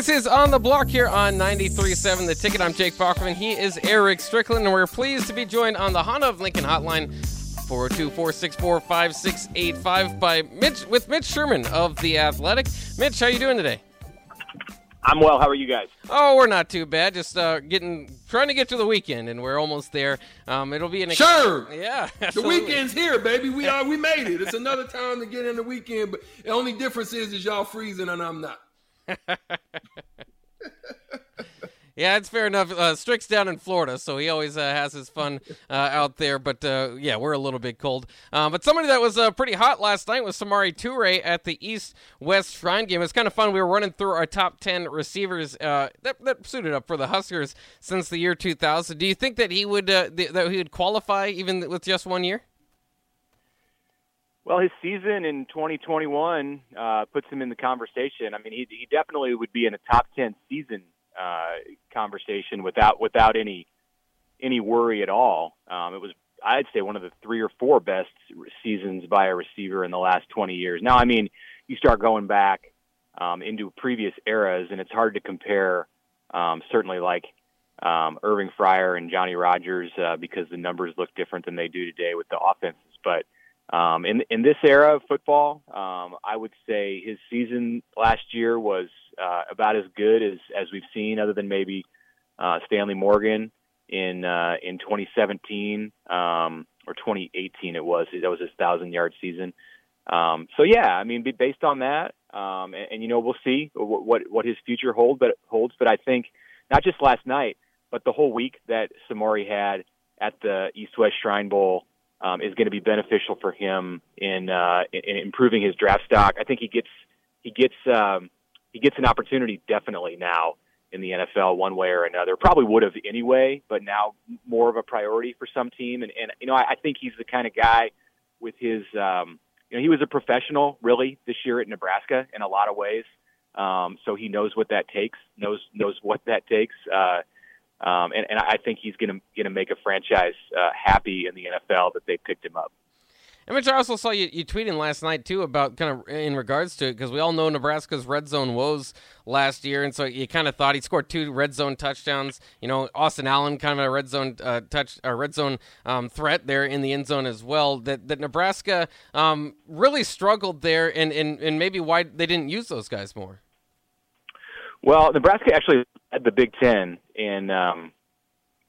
This is On the Block here on 93.7 The Ticket. I'm Jake Bachman. He is Eric Strickland, and we're pleased to be joined on the Honda of Lincoln hotline 402-464-5685 by Mitch with Mitch Sherman of The Athletic. Mitch, how you doing today? I'm well. How are you guys? Oh, we're not too bad. Just uh, getting trying to get to the weekend, and we're almost there. Um, it'll be an ex- Sure. yeah. The weekend's here, baby. We are we made it. It's another time to get in the weekend, but the only difference is is y'all freezing and I'm not. Yeah, it's fair enough. Uh, Strick's down in Florida, so he always uh, has his fun uh, out there. But uh, yeah, we're a little bit cold. Uh, but somebody that was uh, pretty hot last night was Samori Toure at the East West Shrine game. It's kind of fun. We were running through our top 10 receivers that, that suited up for the Huskers since the year 2000. Do you think that he would th- that he would qualify even with just one year? Well, his season in 2021 uh, puts him in the conversation. I mean, he, he definitely would be in a top 10 season uh, conversation without without any any worry at all. Um, it was, I'd say, one of the three or four best seasons by a receiver in the last 20 years. Now, I mean, you start going back um, into previous eras, and it's hard to compare. Um, certainly, like um, Irving Fryar and Johnny Rodgers, uh, because the numbers look different than they do today with the offenses, but. Um, in in this era of football, um, I would say his season last year was uh, about as good as as we've seen, other than maybe uh, Stanley Morgan in uh, in 2017 um, or 2018. It was that was his thousand yard season. Um, so yeah, I mean, based on that, um, and, and you know, we'll see what, what what his future hold, but holds. But I think not just last night, but the whole week that Samori had at the East West Shrine Bowl um, is going to be beneficial for him in, uh, in improving his draft stock. I think he gets he gets um, he gets an opportunity definitely now in the NFL one way or another. Probably would have anyway, but now more of a priority for some team. And, and you know, I, I think he's the kind of guy with his um, you know he was a professional really this year at Nebraska in a lot of ways. Um, so he knows what that takes, knows knows what that takes. Uh, um, and, and I think he's going to going to make a franchise uh, happy in the NFL that they picked him up. And Mitch, I also saw you, you tweeting last night too about kind of in regards to it because we all know Nebraska's red zone woes last year, and so you kind of thought he scored two red zone touchdowns. You know, Austin Allen kind of a red zone uh, touch, a red zone um, threat there in the end zone as well. That that Nebraska um, really struggled there, and, and and maybe why they didn't use those guys more. Well, Nebraska actually the Big Ten in um,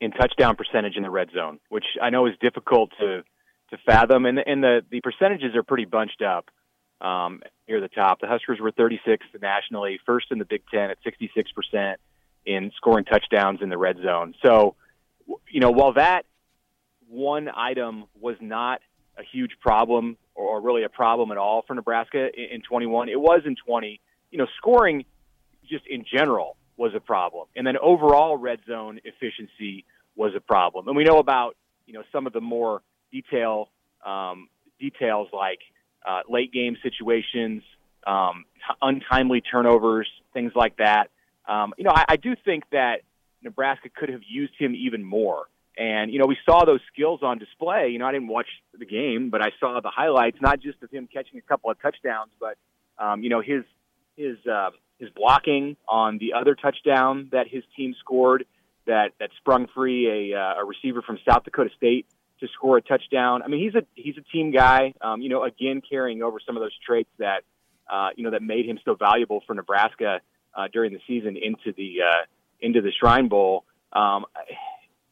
in touchdown percentage in the red zone, which I know is difficult to to fathom, and and the the percentages are pretty bunched up um, near the top. The Huskers were 36th nationally, first in the Big Ten at 66 percent in scoring touchdowns in the red zone. So, you know, while that one item was not a huge problem or really a problem at all for Nebraska in 21, it was in 20. You know, scoring just in general was a problem. And then overall red zone efficiency was a problem. And we know about, you know, some of the more detail um, details like uh, late game situations, um, untimely turnovers, things like that. Um, you know, I, I do think that Nebraska could have used him even more. And, you know, we saw those skills on display. You know, I didn't watch the game, but I saw the highlights, not just of him catching a couple of touchdowns, but, um, you know, his, his, uh, his blocking on the other touchdown that his team scored that, that sprung free a, uh, a receiver from South Dakota State to score a touchdown. I mean, he's a, he's a team guy, um, you know, again, carrying over some of those traits that, uh, you know, that made him so valuable for Nebraska, uh, during the season into the, uh, into the Shrine Bowl. Um,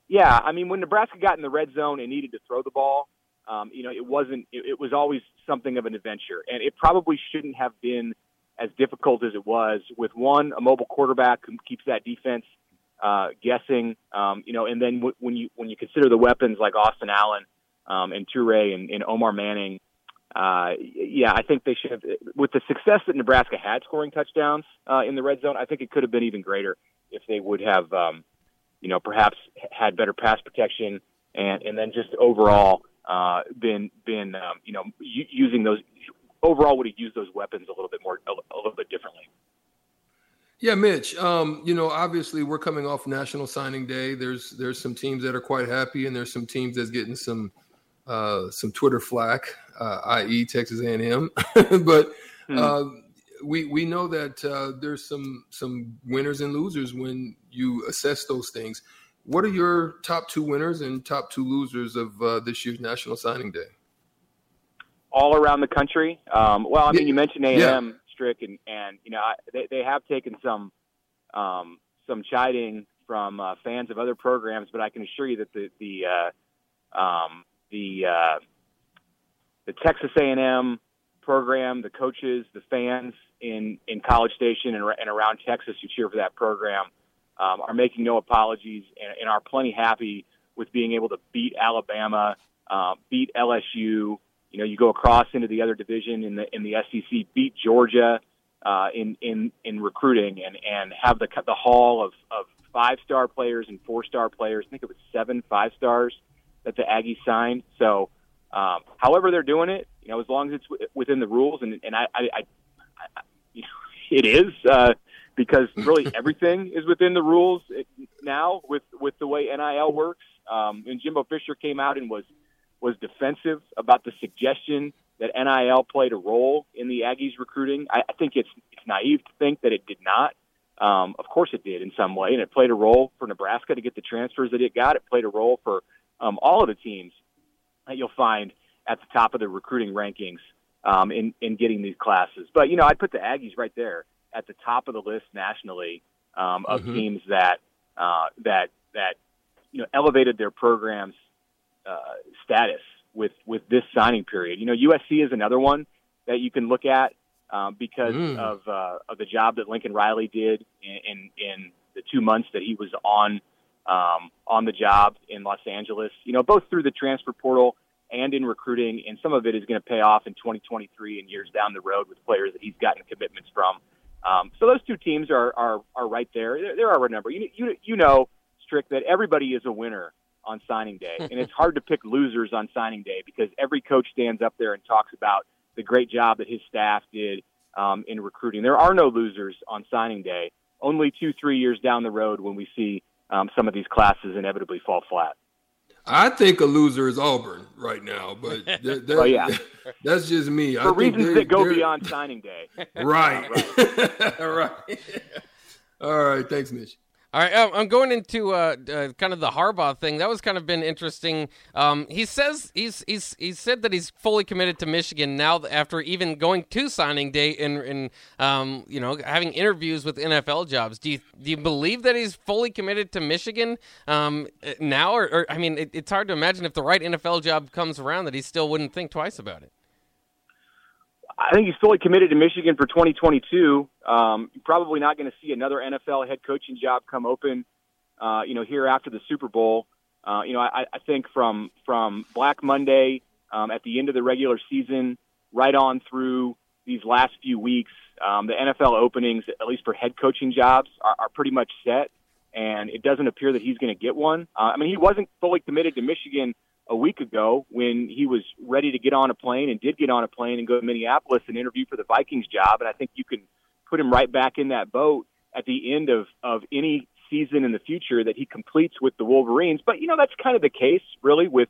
yeah, I mean, when Nebraska got in the red zone and needed to throw the ball, um, you know, it wasn't. It, it was always something of an adventure, and it probably shouldn't have been as difficult as it was with one a mobile quarterback who keeps that defense uh, guessing. Um, you know, and then w- when you when you consider the weapons like Austin Allen um, and Toure and, and Omar Manning, uh, yeah, I think they should have. With the success that Nebraska had scoring touchdowns uh, in the red zone, I think it could have been even greater if they would have. Um, you know, perhaps had better pass protection and, and then just overall, uh, been, been, um, you know, u- using those overall would have used those weapons a little bit more, a, a little bit differently. Yeah, Mitch. Um, you know, obviously we're coming off National Signing Day. There's there's some teams that are quite happy, and there's some teams that's getting some uh, some Twitter flack, uh, i.e., Texas A&M. but Hmm. uh, we we know that uh, there's some some winners and losers when you assess those things. What are your top two winners and top two losers of uh, this year's National Signing Day? All around the country. Um, well, I mean, you mentioned A and M, Strick, and and you know I, they they have taken some um, some chiding from uh, fans of other programs, but I can assure you that the the uh, um, the uh, the Texas A and M program, the coaches, the fans in in College Station and, and around Texas who cheer for that program um, are making no apologies and, and are plenty happy with being able to beat Alabama, uh, beat LSU. You know, you go across into the other division in the in the SEC, beat Georgia uh, in in in recruiting, and and have the the haul of of five star players and four star players. I think it was seven five stars that the Aggies signed. So, um, however they're doing it, you know, as long as it's within the rules, and and I, I, I, I you know, it is uh, because really everything is within the rules now with with the way NIL works. Um, and Jimbo Fisher came out and was was defensive about the suggestion that NIL played a role in the Aggies recruiting. I, I think it's it's naive to think that it did not. Um, of course, it did in some way, and it played a role for Nebraska to get the transfers that it got. It played a role for um, all of the teams that you'll find at the top of the recruiting rankings um, in in getting these classes. But you know, I'd put the Aggies right there at the top of the list nationally um, of mm-hmm. teams that uh, that that you know elevated their programs status with with this signing period. You know, USC is another one that you can look at um, because mm. of uh, of the job that Lincoln Riley did in, in in the two months that he was on um, on the job in Los Angeles. You know, both through the transfer portal and in recruiting, and some of it is going to pay off in 2023 and years down the road with players that he's gotten commitments from. Um, so those two teams are are, are right there. There, there are a number. You, you you know, Strick, that everybody is a winner on signing day, and it's hard to pick losers on signing day because every coach stands up there and talks about the great job that his staff did um, in recruiting. There are no losers on signing day. Only two, three years down the road when we see um, some of these classes inevitably fall flat. I think a loser is Auburn right now, but that, that, oh, yeah. that's just me. For I reasons that go beyond signing day. Right. right. All right. All right. Thanks, Mitch. All right, um, I'm going into uh, uh, kind of the Harbaugh thing. That was kind of been interesting. Um, he says he's he's he said that he's fully committed to Michigan now after even going to signing day and and um, you know having interviews with NFL jobs. Do you do you believe that he's fully committed to Michigan um, now, or, or I mean, it, it's hard to imagine if the right NFL job comes around that he still wouldn't think twice about it. I think he's fully committed to Michigan for 2022. Um, probably not going to see another NFL head coaching job come open, uh, you know, here after the Super Bowl. Uh, you know, I, I think from from Black Monday um, at the end of the regular season, right on through these last few weeks, um, the NFL openings, at least for head coaching jobs, are, are pretty much set, and it doesn't appear that he's going to get one. Uh, I mean, he wasn't fully committed to Michigan a week ago when he was ready to get on a plane and did get on a plane and go to Minneapolis and interview for the Vikings job. And I think you can put him right back in that boat at the end of, of any season in the future that he completes with the Wolverines. But, you know, that's kind of the case really with,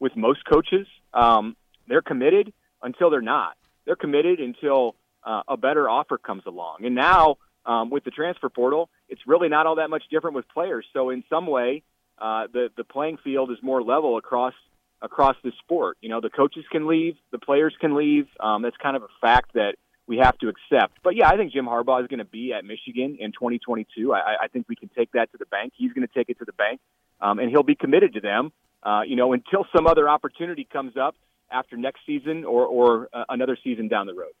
with most coaches. Um, they're committed until they're not. They're committed until uh, a better offer comes along. And now um, with the transfer portal, it's really not all that much different with players. So in some way, uh, the the playing field is more level across across the sport. You know, the coaches can leave, the players can leave. Um, that's kind of a fact that we have to accept. But yeah, I think Jim Harbaugh is going to be at Michigan in 2022. I, I think we can take that to the bank. He's going to take it to the bank, um, and he'll be committed to them. Uh, you know, until some other opportunity comes up after next season or or uh, another season down the road.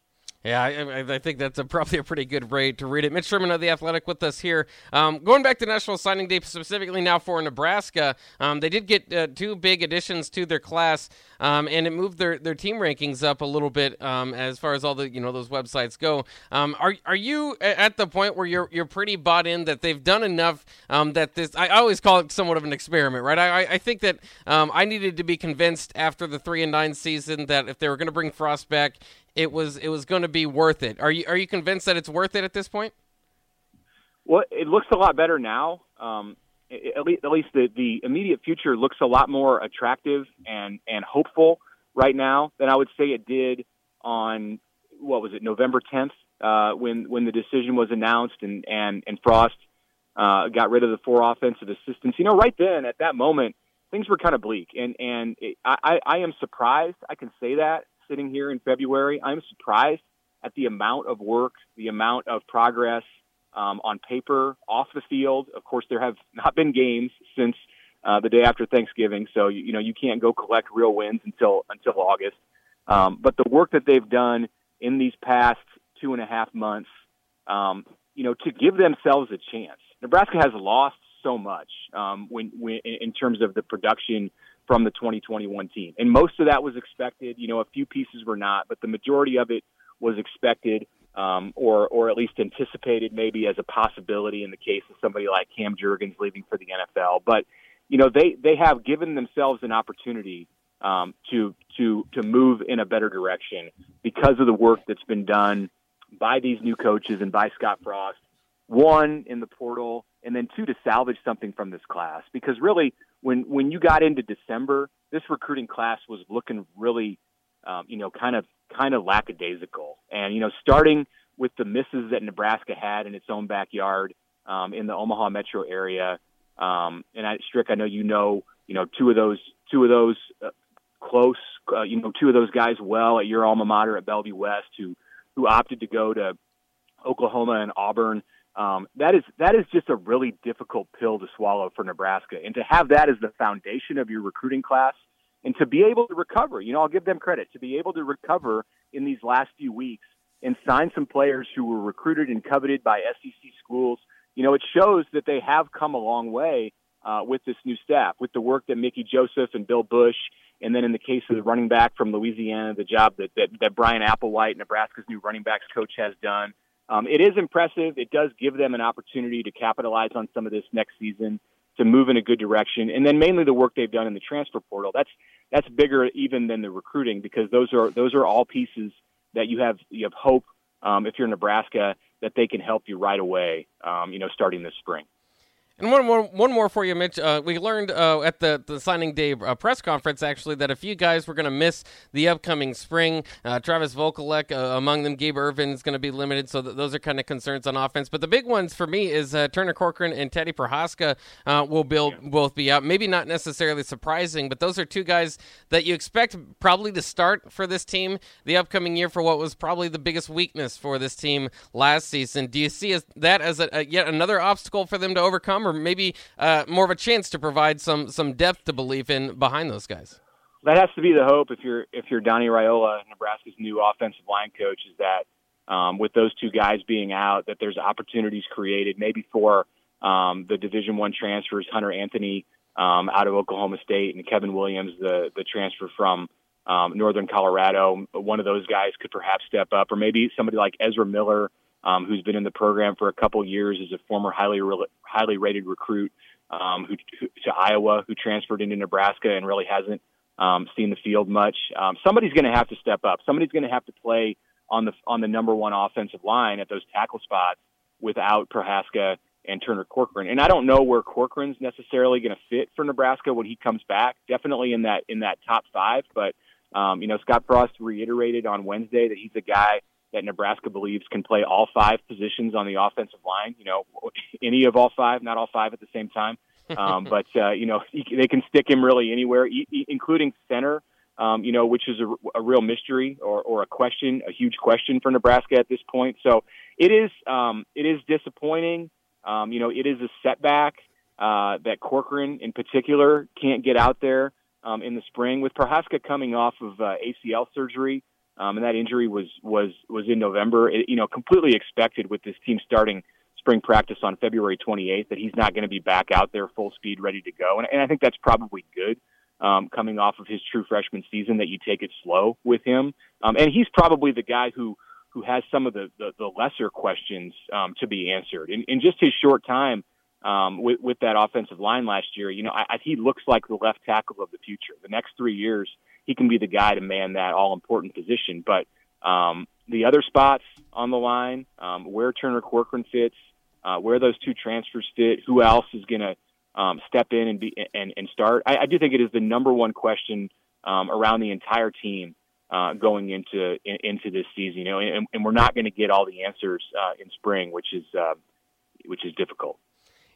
Yeah, I, I, think that's a, probably a pretty good way to read it. Mitch Sherman of the Athletic with us here. Um, going back to National Signing Day specifically now for Nebraska, um, they did get uh, two big additions to their class, um, and it moved their, their team rankings up a little bit um, as far as all the you know those websites go. Um, are are you at the point where you're you're pretty bought in that they've done enough um, that this? I always call it somewhat of an experiment, right? I I think that I needed to be convinced after the three and nine season that if they were going to bring Frost back it was it was going to be worth it. Are you are you convinced that it's worth it at this point? Well, it looks a lot better now. Um, at least, at least the, the immediate future looks a lot more attractive and, and hopeful right now than I would say it did on what was it November 10th uh, when when the decision was announced and and and Frost uh, got rid of the four offensive assistants. You know, right then at that moment, things were kind of bleak, and and it, I I am surprised. I can say that sitting here in February, I'm surprised at the amount of work, the amount of progress um, on paper, off the field. Of course, there have not been games since uh, the day after Thanksgiving, so you, you know you can't go collect real wins until until August. Um, but the work that they've done in these past two and a half months, um, you know, to give themselves a chance. Nebraska has lost so much um, when, when in terms of the production from the 2021 team, and most of that was expected. You know, a few pieces were not, but the majority of it was expected um, or or at least anticipated maybe as a possibility in the case of somebody like Cam Jurgens leaving for the NFL. But you know they they have given themselves an opportunity um, to to to move in a better direction because of the work that's been done by these new coaches and by Scott Frost. One in the portal, and then two to salvage something from this class. Because really, when when you got into December, this recruiting class was looking really, um, you know, kind of kind of lackadaisical. And, you know, starting with the misses that Nebraska had in its own backyard um, in the Omaha metro area. Um, and I, Strick, I know you know, you know, two of those, two of those uh, close, uh, you know, two of those guys well at your alma mater at Bellevue West who, who opted to go to Oklahoma and Auburn. Um, that is that is just a really difficult pill to swallow for Nebraska, and to have that as the foundation of your recruiting class, and to be able to recover. You know, I'll give them credit to be able to recover in these last few weeks and sign some players who were recruited and coveted by SEC schools. You know, it shows that they have come a long way uh, with this new staff, with the work that Mickey Joseph and Bill Bush, and then in the case of the running back from Louisiana, the job that that, that Bryan Applewhite, Nebraska's new running backs coach, has done. Um, it is impressive. It does give them an opportunity to capitalize on some of this next season to move in a good direction. And then mainly the work they've done in the transfer portal. That's that's bigger even than the recruiting because those are those are all pieces that you have you have hope um, if you're in Nebraska that they can help you right away. Um, you know, starting this spring. And one more, one more for you, Mitch. Uh, we learned uh, at the, the signing day uh, press conference actually that a few guys were going to miss the upcoming spring. Uh, Travis Vokolek, uh, among them, Gabe Ervin is going to be limited, so th- those are kind of concerns on offense. But the big ones for me is uh, Turner Corcoran and Teddy Prochazka will build, yeah. both be out. Maybe not necessarily surprising, but those are two guys that you expect probably to start for this team the upcoming year for what was probably the biggest weakness for this team last season. Do you see as, that as a, a, yet another obstacle for them to overcome? Or maybe uh, more of a chance to provide some some depth to believe in behind those guys? That has to be the hope if you're if you're Donnie Raiola, Nebraska's new offensive line coach, is that um, with those two guys being out, that there's opportunities created maybe for um, the Division One transfers, Hunter Anthony um, out of Oklahoma State and Kevin Williams, the the transfer from um, Northern Colorado. One of those guys could perhaps step up, or maybe somebody like Ezra Miller um, who's been in the program for a couple years, is a former highly highly rated recruit um, who, who, to Iowa, who transferred into Nebraska and really hasn't um, seen the field much. Um, somebody's going to have to step up. Somebody's going to have to play on the on the number one offensive line at those tackle spots without Prochazka and Turner Corcoran. And I don't know where Corcoran's necessarily going to fit for Nebraska when he comes back. Definitely in that in that top five, but um, you know Scott Frost reiterated on Wednesday that he's a guy that Nebraska believes can play all five positions on the offensive line. You know, any of all five, not all five at the same time. Um, but uh, you know, they can stick him really anywhere, including center. Um, you know, which is a, a real mystery or, or a question, a huge question for Nebraska at this point. So it is, um, it is disappointing. Um, you know, it is a setback uh, that Corcoran in particular can't get out there um, in the spring with Prochazka coming off of uh, ACL surgery um, and that injury was was was in November. It, you know, completely expected with this team starting spring practice on February 28th that he's not going to be back out there full speed, ready to go. And, and I think that's probably good. Um, coming off of his true freshman season, that you take it slow with him, um, and he's probably the guy who who has some of the the, the lesser questions um, to be answered. In, in just his short time um, with, with that offensive line last year, you know, I, I, he looks like the left tackle of the future. The next three years, he can be the guy to man that all important position. But um, the other spots on the line, um, where Turner Corcoran fits, uh, where those two transfers fit, who else is going to um, step in and be and, and start. I, I do think it is the number one question um, around the entire team uh, going into in, into this season. You know, and, and we're not going to get all the answers uh, in spring, which is uh, which is difficult.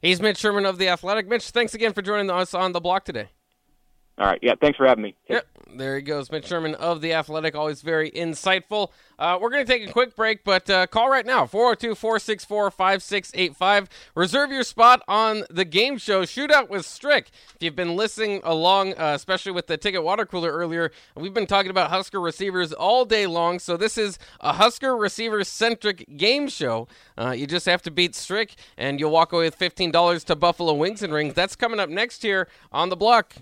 He's Mitch Sherman of the Athletic. Mitch, thanks again for joining us on the block today. All right. Yeah. Thanks for having me. Yep. There he goes. Mitch Sherman of The Athletic. Always very insightful. Uh, we're going to take a quick break, but uh, call right now 402 464 5685. Reserve your spot on the game show Shootout with Strick. If you've been listening along, uh, especially with the ticket water cooler earlier, we've been talking about Husker receivers all day long. So this is a Husker receiver centric game show. Uh, you just have to beat Strick, and you'll walk away with $15 to Buffalo Wings and Rings. That's coming up next here on the block.